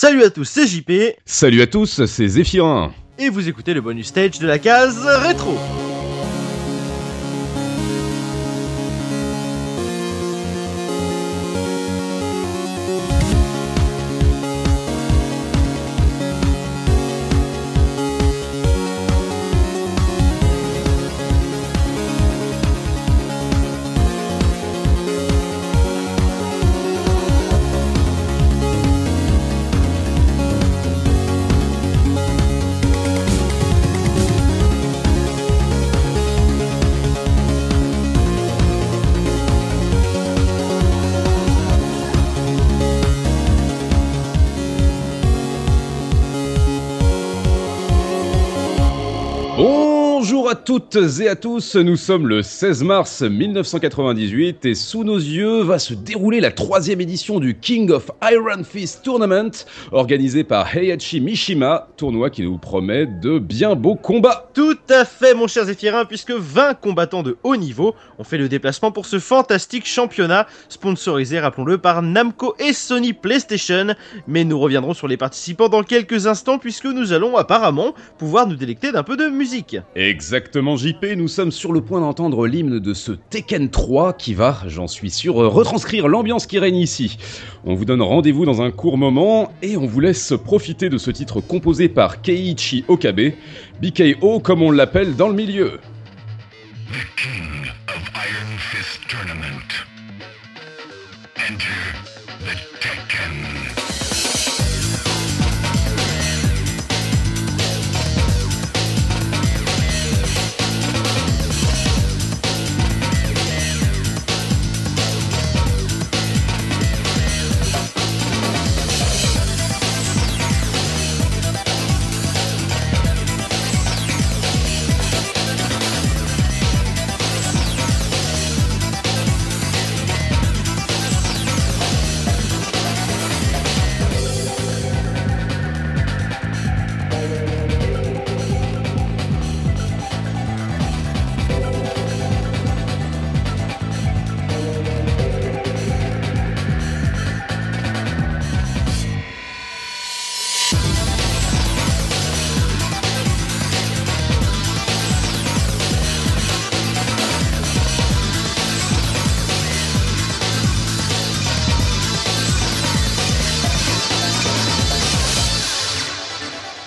Salut à tous, c'est JP. Salut à tous, c'est Zéphirin. Et vous écoutez le bonus stage de la case rétro. Toutes et à tous, nous sommes le 16 mars 1998 et sous nos yeux va se dérouler la troisième édition du King of Iron Fist Tournament organisé par Heihachi Mishima, tournoi qui nous promet de bien beaux combats. Tout à fait mon cher Zéphirin, puisque 20 combattants de haut niveau ont fait le déplacement pour ce fantastique championnat, sponsorisé, rappelons-le, par Namco et Sony PlayStation. Mais nous reviendrons sur les participants dans quelques instants puisque nous allons apparemment pouvoir nous délecter d'un peu de musique. Exactement JP, nous sommes sur le point d'entendre l'hymne de ce Tekken 3 qui va, j'en suis sûr, retranscrire l'ambiance qui règne ici. On vous donne rendez-vous dans un court moment et on vous laisse profiter de ce titre composé par Keiichi Okabe, BKO comme on l'appelle dans le milieu. The King of Iron Fist Tournament. Enter the Tekken.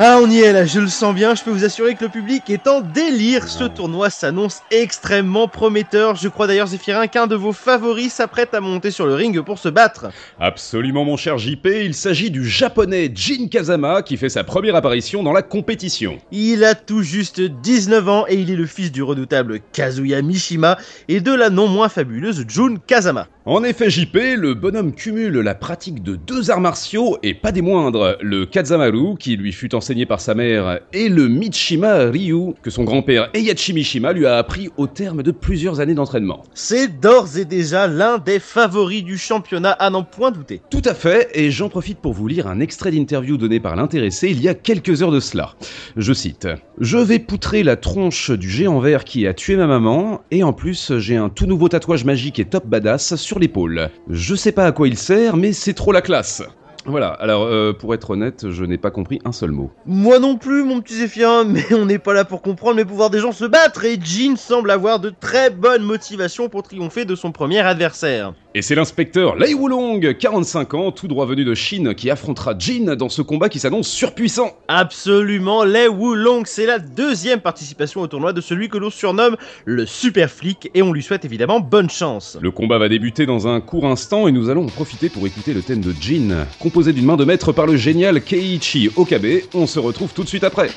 Ah, on y est là, je le sens bien, je peux vous assurer que le public est en délire. Ce tournoi s'annonce extrêmement prometteur. Je crois d'ailleurs, Zéphirin, qu'un de vos favoris s'apprête à monter sur le ring pour se battre. Absolument mon cher JP, il s'agit du japonais Jin Kazama qui fait sa première apparition dans la compétition. Il a tout juste 19 ans et il est le fils du redoutable Kazuya Mishima et de la non moins fabuleuse Jun Kazama. En effet JP, le bonhomme cumule la pratique de deux arts martiaux et pas des moindres, le Kazamaru qui lui fut enseigné par sa mère et le Michima Ryu que son grand-père Heihachi Mishima lui a appris au terme de plusieurs années d'entraînement. C'est d'ores et déjà l'un des favoris du championnat à n'en point douter. Tout à fait, et j'en profite pour vous lire un extrait d'interview donné par l'intéressé il y a quelques heures de cela. Je cite Je vais poutrer la tronche du géant vert qui a tué ma maman, et en plus j'ai un tout nouveau tatouage magique et top badass sur l'épaule. Je sais pas à quoi il sert, mais c'est trop la classe. Voilà, alors euh, pour être honnête, je n'ai pas compris un seul mot. Moi non plus, mon petit Zéphirin, mais on n'est pas là pour comprendre les pouvoirs des gens se battre et Jin semble avoir de très bonnes motivations pour triompher de son premier adversaire. Et c'est l'inspecteur Lei Wulong, 45 ans, tout droit venu de Chine, qui affrontera Jin dans ce combat qui s'annonce surpuissant. Absolument, Lei Wulong, c'est la deuxième participation au tournoi de celui que l'on surnomme le Super Flic et on lui souhaite évidemment bonne chance. Le combat va débuter dans un court instant et nous allons en profiter pour écouter le thème de Jin, composé d'une main de maître par le génial Keiichi Okabe. On se retrouve tout de suite après.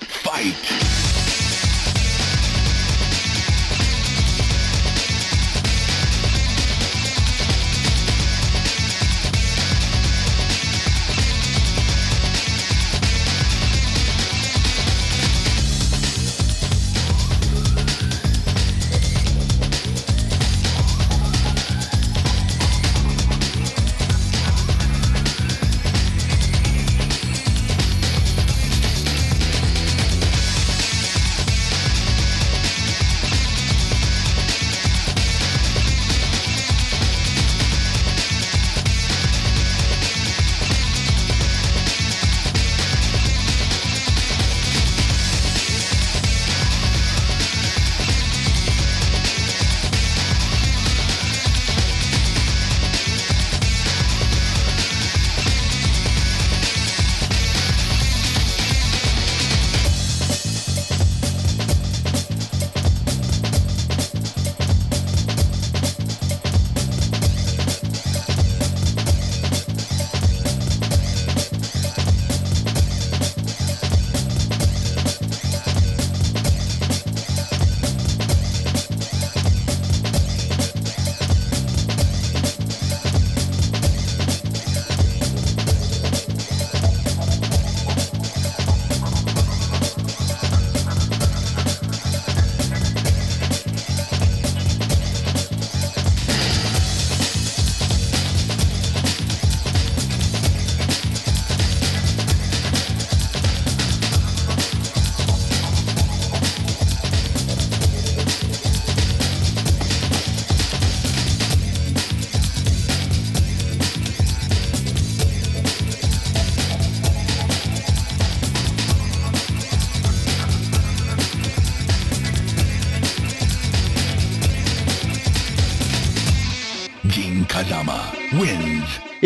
Fight!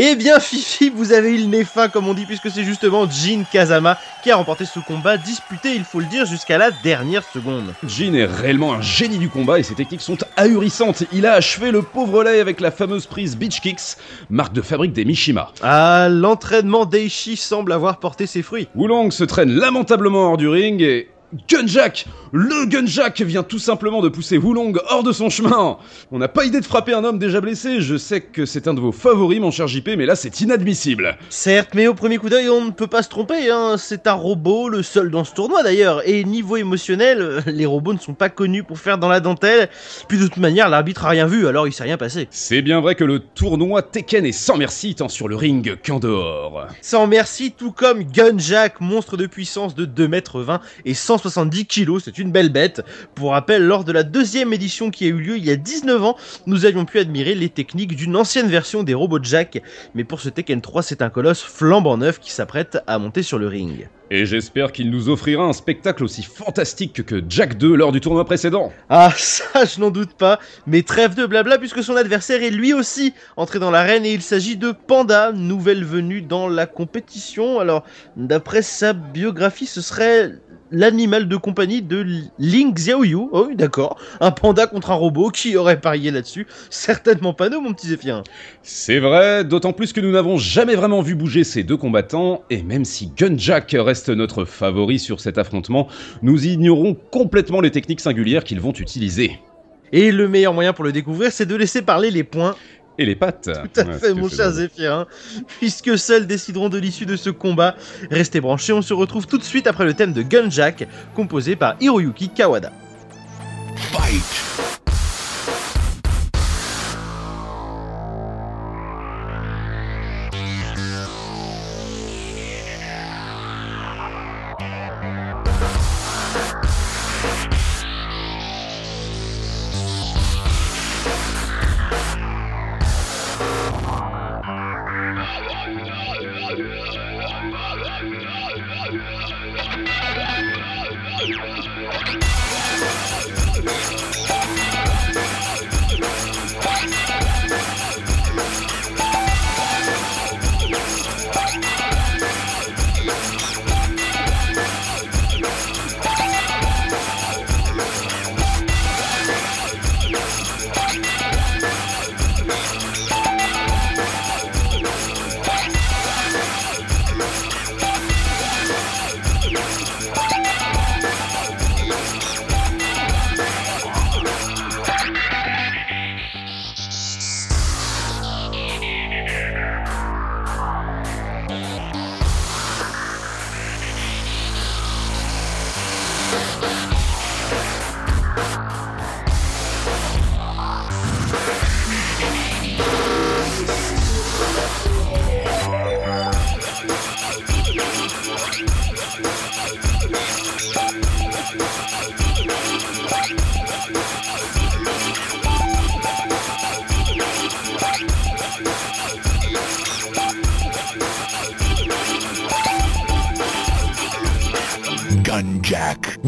Eh bien Fifi, vous avez eu le nez fin comme on dit puisque c'est justement Jin Kazama qui a remporté ce combat disputé, il faut le dire, jusqu'à la dernière seconde. Jin est réellement un génie du combat et ses techniques sont ahurissantes. Il a achevé le pauvre lait avec la fameuse prise Beach Kicks, marque de fabrique des Mishima. Ah, l'entraînement d'Eishi semble avoir porté ses fruits. Wulong se traîne lamentablement hors du ring et Gunjack Le Gunjack vient tout simplement de pousser Wulong hors de son chemin On n'a pas idée de frapper un homme déjà blessé, je sais que c'est un de vos favoris mon cher JP, mais là c'est inadmissible Certes, mais au premier coup d'œil, on ne peut pas se tromper, hein. c'est un robot, le seul dans ce tournoi d'ailleurs, et niveau émotionnel, les robots ne sont pas connus pour faire dans la dentelle, puis de toute manière, l'arbitre a rien vu, alors il s'est rien passé. C'est bien vrai que le tournoi Tekken est sans merci tant sur le ring qu'en dehors. Sans merci, tout comme Gunjack, monstre de puissance de 2m20 et 170 kg, c'est une belle bête. Pour rappel, lors de la deuxième édition qui a eu lieu il y a 19 ans, nous avions pu admirer les techniques d'une ancienne version des robots Jack, mais pour ce Tekken 3, c'est un colosse flambant neuf qui s'apprête à monter sur le ring. Et j'espère qu'il nous offrira un spectacle aussi fantastique que Jack 2 lors du tournoi précédent. Ah, ça, je n'en doute pas. Mais trêve de blabla, puisque son adversaire est lui aussi entré dans l'arène et il s'agit de Panda, nouvelle venue dans la compétition. Alors, d'après sa biographie, ce serait l'animal de compagnie de Ling Xiaoyu. Oh oui, d'accord. Un panda contre un robot, qui aurait parié là-dessus? Certainement pas nous, mon petit Zéphirin. C'est vrai, d'autant plus que nous n'avons jamais vraiment vu bouger ces deux combattants, et même si Gunjack reste notre favori sur cet affrontement, nous ignorons complètement les techniques singulières qu'ils vont utiliser. Et le meilleur moyen pour le découvrir, c'est de laisser parler les points Et les pattes. Tout à fait, mon cher Zéphirin. Puisque seuls décideront de l'issue de ce combat. Restez branchés, on se retrouve tout de suite après le thème de Gunjack, composé par Hiroyuki Kawada. Fight.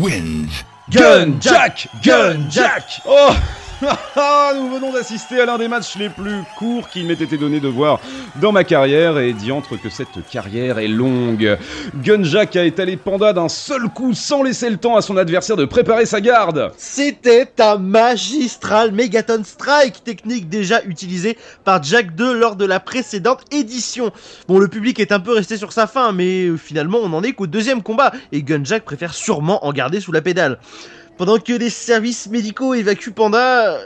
Gunjack wins. Gunjack Gunjack Oh Nous venons d'assister à l'un des matchs les plus courts qu'il m'ait été donné de voir dans ma carrière, et diantre que cette carrière est longue. Gunjack a étalé Panda d'un seul coup sans laisser le temps à son adversaire de préparer sa garde. C'était un magistral Megaton Strike, technique déjà utilisée par Jack 2 lors de la précédente édition. Bon, le public est un peu resté sur sa faim, mais finalement on en est qu'au deuxième combat, et Gunjack préfère sûrement en garder sous la pédale. Pendant que les services médicaux évacuent Panda...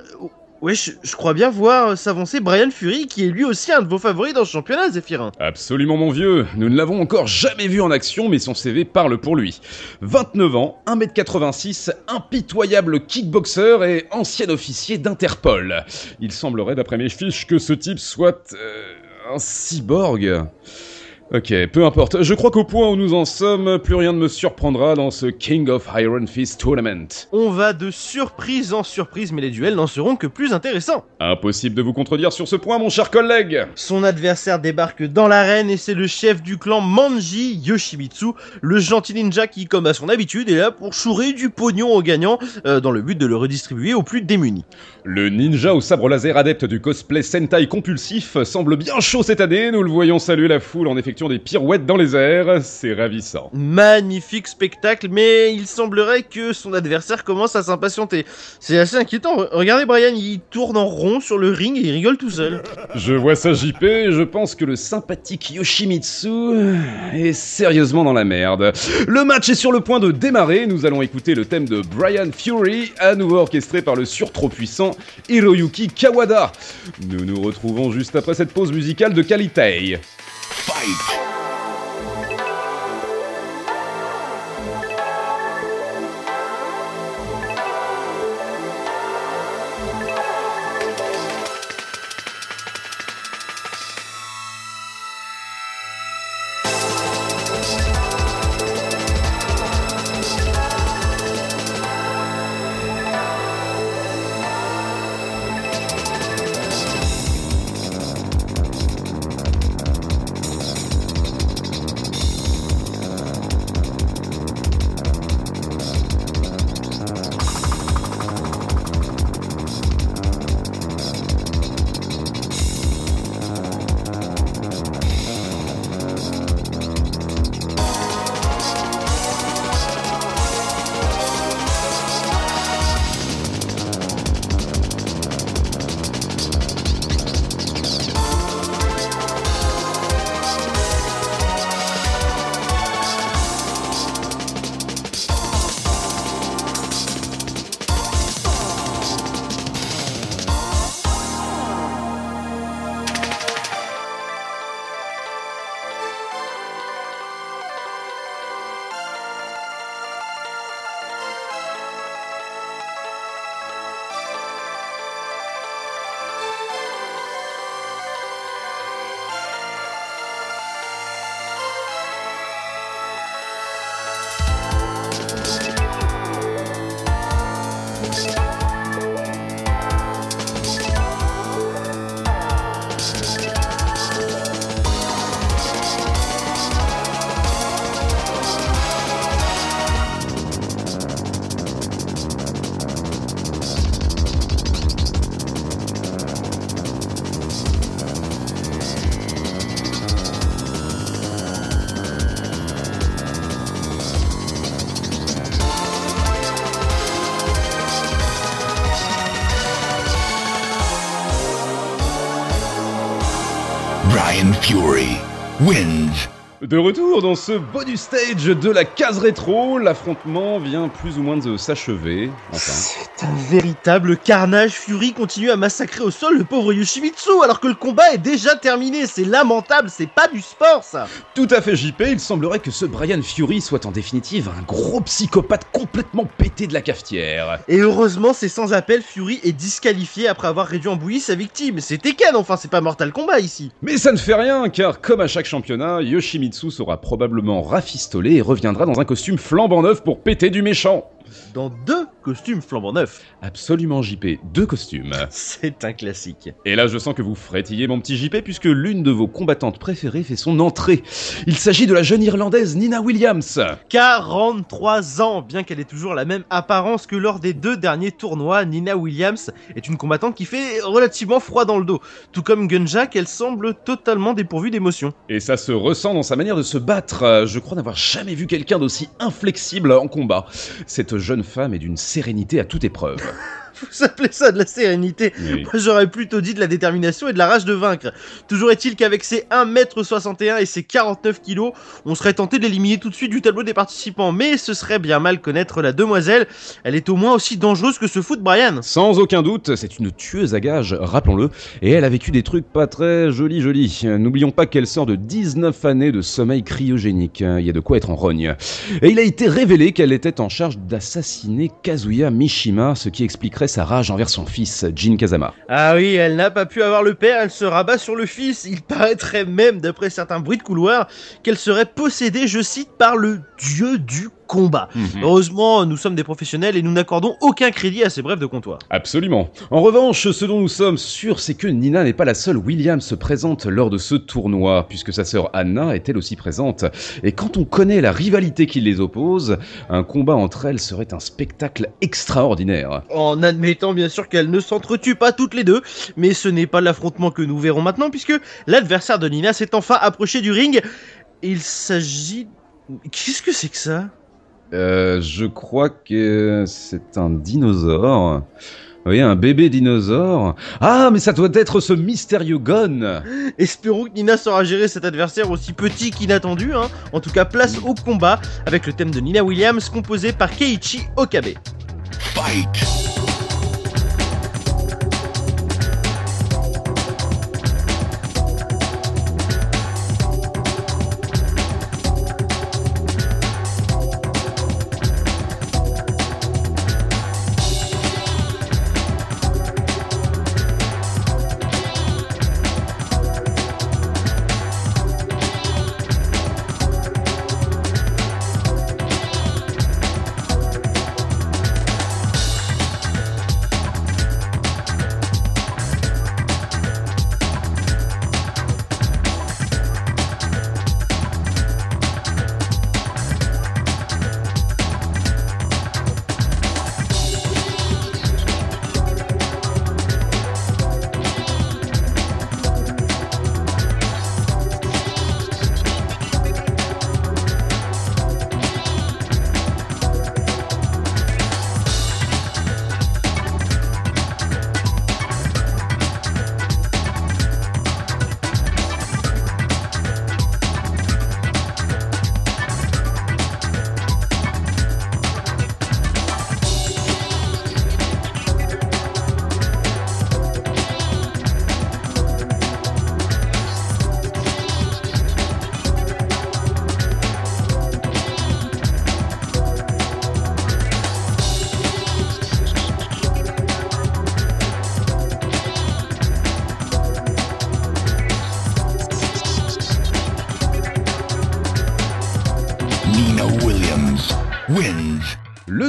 Ouais, je, je crois bien voir s'avancer Brian Fury, qui est lui aussi un de vos favoris dans ce championnat, Zéphirin. Absolument mon vieux, nous ne l'avons encore jamais vu en action mais son CV parle pour lui. 29 ans, 1m86, impitoyable kickboxer et ancien officier d'Interpol. Il semblerait d'après mes fiches que ce type soit euh, un cyborg. Ok, peu importe. Je crois qu'au point où nous en sommes, plus rien ne me surprendra dans ce King of Iron Fist Tournament. On va de surprise en surprise, mais les duels n'en seront que plus intéressants. Impossible de vous contredire sur ce point, mon cher collègue. Son adversaire débarque dans l'arène et c'est le chef du clan Manji Yoshimitsu, le gentil ninja qui, comme à son habitude, est là pour chourer du pognon aux gagnants euh, dans le but de le redistribuer aux plus démunis. Le ninja au sabre laser adepte du cosplay Sentai compulsif semble bien chaud cette année. Nous le voyons saluer la foule en effectuant des pirouettes dans les airs. C'est ravissant. Magnifique spectacle, mais il semblerait que son adversaire commence à s'impatienter. C'est assez inquiétant. Re- Regardez Brian, il tourne en rond sur le ring et il rigole tout seul. Je vois ça JP et je pense que le sympathique Yoshimitsu est sérieusement dans la merde. Le match est sur le point de démarrer. Nous allons écouter le thème de Brian Fury, à nouveau orchestré par le surtro puissant Hiroyuki Kawada. Nous nous retrouvons juste après cette pause musicale de qualité. Fight! De retour dans ce bonus stage de la case rétro, l'affrontement vient plus ou moins de s'achever. Enfin. Un véritable carnage. Fury continue à massacrer au sol le pauvre Yoshimitsu alors que le combat est déjà terminé. C'est lamentable, c'est pas du sport ça. Tout à fait JP, il semblerait que ce Brian Fury soit en définitive un gros psychopathe complètement pété de la cafetière. Et heureusement, c'est sans appel, Fury est disqualifié après avoir réduit en bouillie sa victime. C'est Tekken, enfin, c'est pas Mortal Kombat ici. Mais ça ne fait rien, car comme à chaque championnat, Yoshimitsu sera probablement rafistolé et reviendra dans un costume flambant neuf pour péter du méchant. Dans deux costumes flambant neufs. Absolument JP, deux costumes. C'est un classique. Et là je sens que vous frétillez mon petit JP puisque l'une de vos combattantes préférées fait son entrée. Il s'agit de la jeune Irlandaise Nina Williams. 43 ans, bien qu'elle ait toujours la même apparence que lors des deux derniers tournois, Nina Williams est une combattante qui fait relativement froid dans le dos. Tout comme Gunjak, elle semble totalement dépourvue d'émotion. Et ça se ressent dans sa manière de se battre. Euh, Je crois n'avoir jamais vu quelqu'un d'aussi inflexible en combat. Cette jeune femme est d'une sérénité à toute épreuve. Vous appelez ça de la sérénité Oui. Moi j'aurais plutôt dit de la détermination et de la rage de vaincre. Toujours est-il qu'avec ses 1m61 et ses 49 kg, on serait tenté de l'éliminer tout de suite du tableau des participants. Mais ce serait bien mal connaître la demoiselle. Elle est au moins aussi dangereuse que ce foot Brian. Sans aucun doute, c'est une tueuse à gages, rappelons-le, et elle a vécu des trucs pas très jolis jolis. N'oublions pas qu'elle sort de 19 années de sommeil cryogénique, il y a de quoi être en rogne. Et il a été révélé qu'elle était en charge d'assassiner Kazuya Mishima, ce qui expliquerait sa rage envers son fils, Jin Kazama. Ah oui, elle n'a pas pu avoir le père, elle se rabat sur le fils. Il paraîtrait même, d'après certains bruits de couloir, qu'elle serait possédée, je cite, par le dieu du combat. Mhm. Heureusement, nous sommes des professionnels et nous n'accordons aucun crédit à ces brèves de comptoir. Absolument. En revanche, ce dont nous sommes sûrs, c'est que Nina n'est pas la seule Williams présente lors de ce tournoi, puisque sa sœur Anna est elle aussi présente. Et quand on connaît la rivalité qui les oppose, un combat entre elles serait un spectacle extraordinaire. En admettant bien sûr qu'elles ne s'entretuent pas toutes les deux, mais ce n'est pas l'affrontement que nous verrons maintenant, puisque l'adversaire de Nina s'est enfin approché du ring. Il s'agit... Qu'est-ce que c'est que ça? Euh, je crois que c'est un dinosaure. Oui, un bébé dinosaure. Ah, mais ça doit être ce mystérieux Gon Espérons que Nina saura gérer cet adversaire aussi petit qu'inattendu. Hein. En tout cas, place au combat avec le thème de Nina Williams composé par Keiichi Okabe. Fight!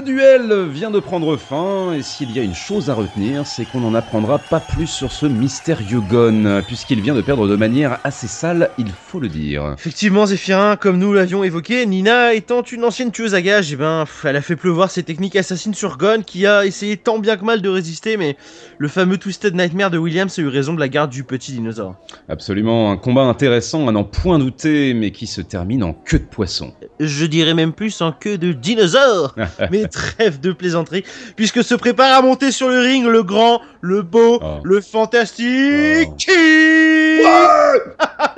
Duel vient de prendre fin, et s'il y a une chose à retenir, c'est qu'on n'en apprendra pas plus sur ce mystérieux Gon, puisqu'il vient de perdre de manière assez sale, il faut le dire. Effectivement, Zéphirin, comme nous l'avions évoqué, Nina étant une ancienne tueuse à gages, eh ben, elle a fait pleuvoir ses techniques assassines sur Gon, qui a essayé tant bien que mal de résister, mais le fameux Twisted Nightmare de Williams a eu raison de la garde du petit dinosaure. Absolument, un combat intéressant à n'en point douter, mais qui se termine en queue de poisson. Je dirais même plus en queue de dinosaure Mais trêve de plaisanterie, puisque se prépare à monter sur le ring le grand, le beau, Oh. le fantastique Oh. King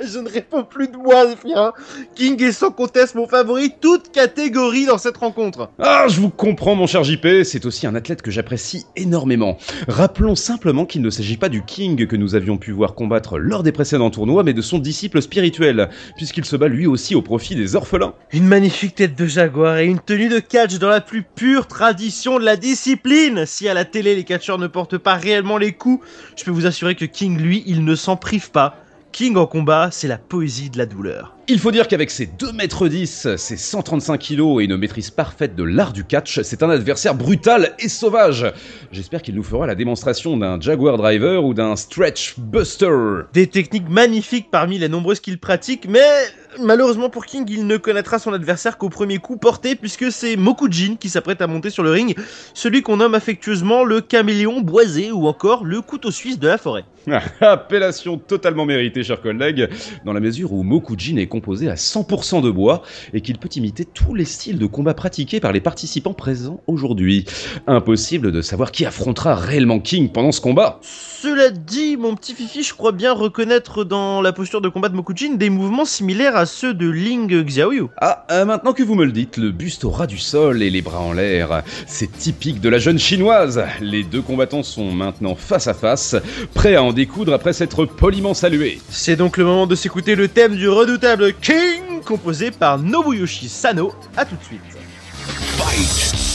Je ne réponds plus de moi, Zéphirin. King est sans conteste mon favori, toute catégorie dans cette rencontre. Ah, je vous comprends mon cher JP, c'est aussi un athlète que j'apprécie énormément. Rappelons simplement qu'il ne s'agit pas du King que nous avions pu voir combattre lors des précédents tournois, mais de son disciple spirituel, puisqu'il se bat lui aussi au profit des orphelins. Une magnifique tête de jaguar et une tenue de catch dans la plus pure tradition de la discipline. Si à la télé les catcheurs ne portent pas réellement les coups, je peux vous assurer que King, lui, il ne s'en prive pas. King en combat, c'est la poésie de la douleur. Il faut dire qu'avec ses 2m10, ses 135 kg et une maîtrise parfaite de l'art du catch, c'est un adversaire brutal et sauvage. J'espère qu'il nous fera la démonstration d'un Jaguar Driver ou d'un Stretch Buster. Des techniques magnifiques parmi les nombreuses qu'il pratique, mais malheureusement pour King, il ne connaîtra son adversaire qu'au premier coup porté, puisque c'est Mokujin qui s'apprête à monter sur le ring, celui qu'on nomme affectueusement le caméléon boisé ou encore le couteau suisse de la forêt. Appellation totalement méritée, chers collègues, dans la mesure où Mokujin est composé à 100% de bois et qu'il peut imiter tous les styles de combat pratiqués par les participants présents aujourd'hui. Impossible de savoir qui affrontera réellement King pendant ce combat. Cela dit, mon petit Fifi, je crois bien reconnaître dans la posture de combat de Mokujin des mouvements similaires à ceux de Ling Xiaoyu. Ah, euh, maintenant que vous me le dites, le buste au ras du sol et les bras en l'air, c'est typique de la jeune chinoise. Les deux combattants sont maintenant face à face, prêts à en découdre après s'être poliment salués. C'est donc le moment de s'écouter le thème du redoutable King, composé par Nobuyoshi Sano. A tout de suite. Fight!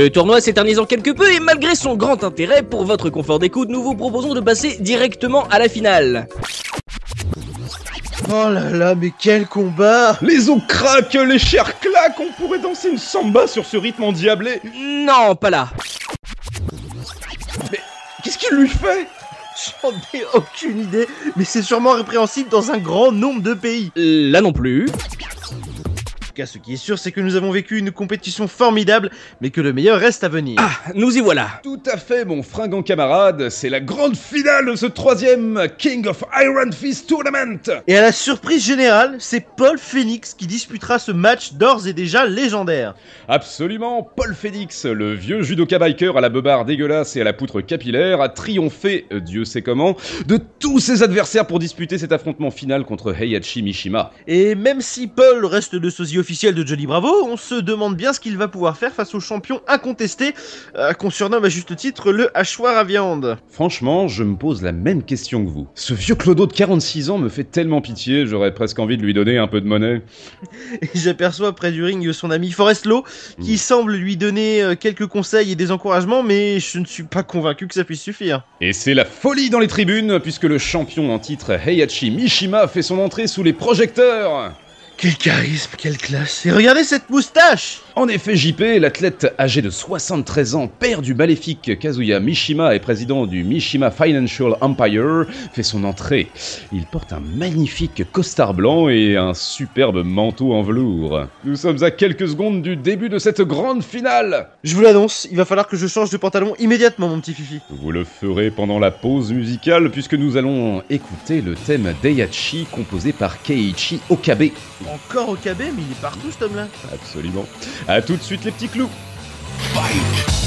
Le tournoi s'éternisant quelque peu et malgré son grand intérêt pour votre confort d'écoute, nous vous proposons de passer directement à la finale. Oh là là, mais quel combat Les os craquent, les chairs claquent, on pourrait danser une samba sur ce rythme endiablé. Non, pas là. Qu'est-ce qu'il lui fait J'en ai aucune idée, mais c'est sûrement répréhensible dans un grand nombre de pays. Là non plus. En tout cas, ce qui est sûr, c'est que nous avons vécu une compétition formidable, mais que le meilleur reste à venir. Ah, nous y voilà. Tout à fait, mon fringant camarade, c'est la grande finale de ce troisième King of Iron Fist Tournament Et à la surprise générale, c'est Paul Phoenix qui disputera ce match d'ores et déjà légendaire. Absolument, Paul Phoenix, le vieux judoka biker à la beubare dégueulasse et à la poutre capillaire, a triomphé, euh, Dieu sait comment, de tous ses adversaires pour disputer cet affrontement final contre Heihachi Mishima. Et même si Paul reste le sosie officiel de Johnny Bravo, on se demande bien ce qu'il va pouvoir faire face au champion incontesté, euh, qu'on surnomme à juste titre le hachoir à viande. Franchement, je me pose la même question que vous. Ce vieux clodo de 46 ans me fait tellement pitié, j'aurais presque envie de lui donner un peu de monnaie. Et j'aperçois près du ring son ami Forrest Lowe, qui semble lui donner euh, quelques conseils et des encouragements, mais je ne suis pas convaincu que ça puisse suffire. Et c'est la folie dans les tribunes, puisque le champion en titre Heihachi Mishima fait son entrée sous les projecteurs Quel charisme, quelle classe. Et regardez cette moustache En effet, JP, l'athlète âgé de 73 ans, père du maléfique Kazuya Mishima et président du Mishima Financial Empire, fait son entrée. Il porte un magnifique costard blanc et un superbe manteau en velours. Nous sommes à quelques secondes du début de cette grande finale Je vous l'annonce, il va falloir que je change de pantalon immédiatement, mon petit Fifi. Vous le ferez pendant la pause musicale puisque nous allons écouter le thème d'Eihachi composé par Keiichi Okabe. Encore KB, mais il est partout cet homme-là. Absolument. A tout de suite les petits clous Fight!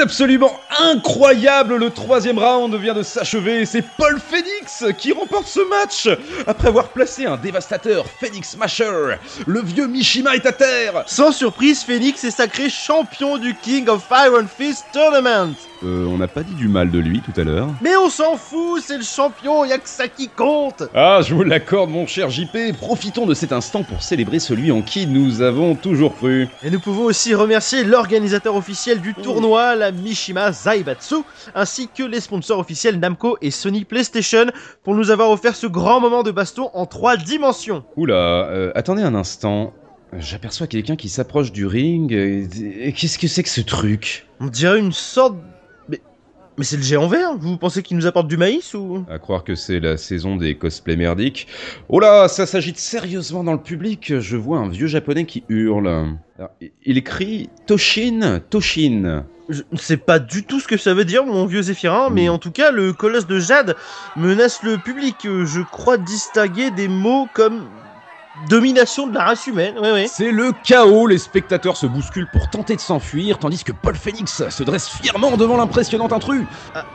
Absolument incroyable, le troisième round vient de s'achever et c'est Paul Phoenix qui remporte ce match après avoir placé un dévastateur Phoenix Smasher. Le vieux Mishima est à terre. Sans surprise, Phoenix est sacré champion du King of Iron Fist Tournament. Euh, on n'a pas dit du mal de lui tout à l'heure. Mais on s'en fout, c'est le champion, y'a que ça qui compte. Ah, je vous l'accorde mon cher JP, profitons de cet instant pour célébrer celui en qui nous avons toujours cru. Et nous pouvons aussi remercier l'organisateur officiel du tournoi, la Mishima Zaibatsu, ainsi que les sponsors officiels Namco et Sony PlayStation pour nous avoir offert ce grand moment de baston en trois dimensions. Oula, euh, attendez un instant. J'aperçois quelqu'un qui s'approche du ring. et Qu'est-ce que c'est que ce truc? On dirait une sorte... Mais, c'est le géant vert Vous pensez qu'il nous apporte du maïs ou... À croire que c'est la saison des cosplays merdiques. Oh là, ça s'agite sérieusement dans le public. Je vois un vieux japonais qui hurle. Alors, il crie Toshin, Toshin. Je ne sais pas du tout ce que ça veut dire, mon vieux Zéphirin, mais en tout cas, le colosse de Jade menace le public. Je crois distinguer des mots comme domination de la race humaine. Ouais, ouais. C'est le chaos, les spectateurs se bousculent pour tenter de s'enfuir, tandis que Paul Phoenix se dresse fièrement devant l'impressionnant intrus.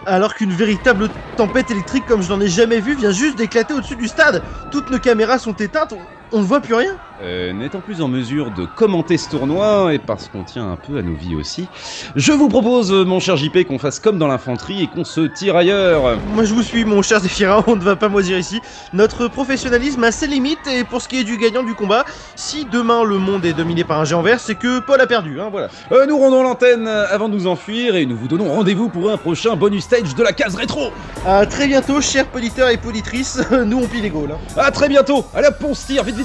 Alors qu'une véritable tempête électrique comme je n'en ai jamais vu vient juste d'éclater au-dessus du stade. Toutes nos caméras sont éteintes, on, ne voit plus rien. Euh, N'étant plus en mesure de commenter ce tournoi, et parce qu'on tient un peu à nos vies aussi, je vous propose, euh, mon cher JP, qu'on fasse comme dans l'infanterie et qu'on se tire ailleurs. Moi je vous suis, mon cher Zéphirin, on ne va pas moisir ici. Notre professionnalisme a ses limites, et pour ce qui est du gagnant du combat, si demain le monde est dominé par un géant vert, c'est que Paul a perdu, hein, voilà. Euh, nous rendons l'antenne avant de nous enfuir et nous vous donnons rendez-vous pour un prochain bonus stage de la case rétro. À très bientôt, chers politeurs et politrices, nous on pile les gaules. hein. À très bientôt. Allez hop, on se tire, vite, vite, vite, vite.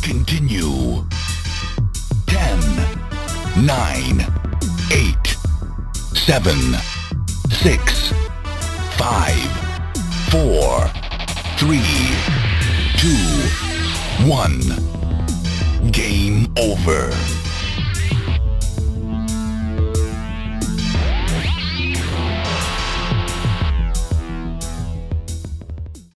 Continue. 10, 9, 8, 7, 6, 5, 4, 3, 2, 1. Game over.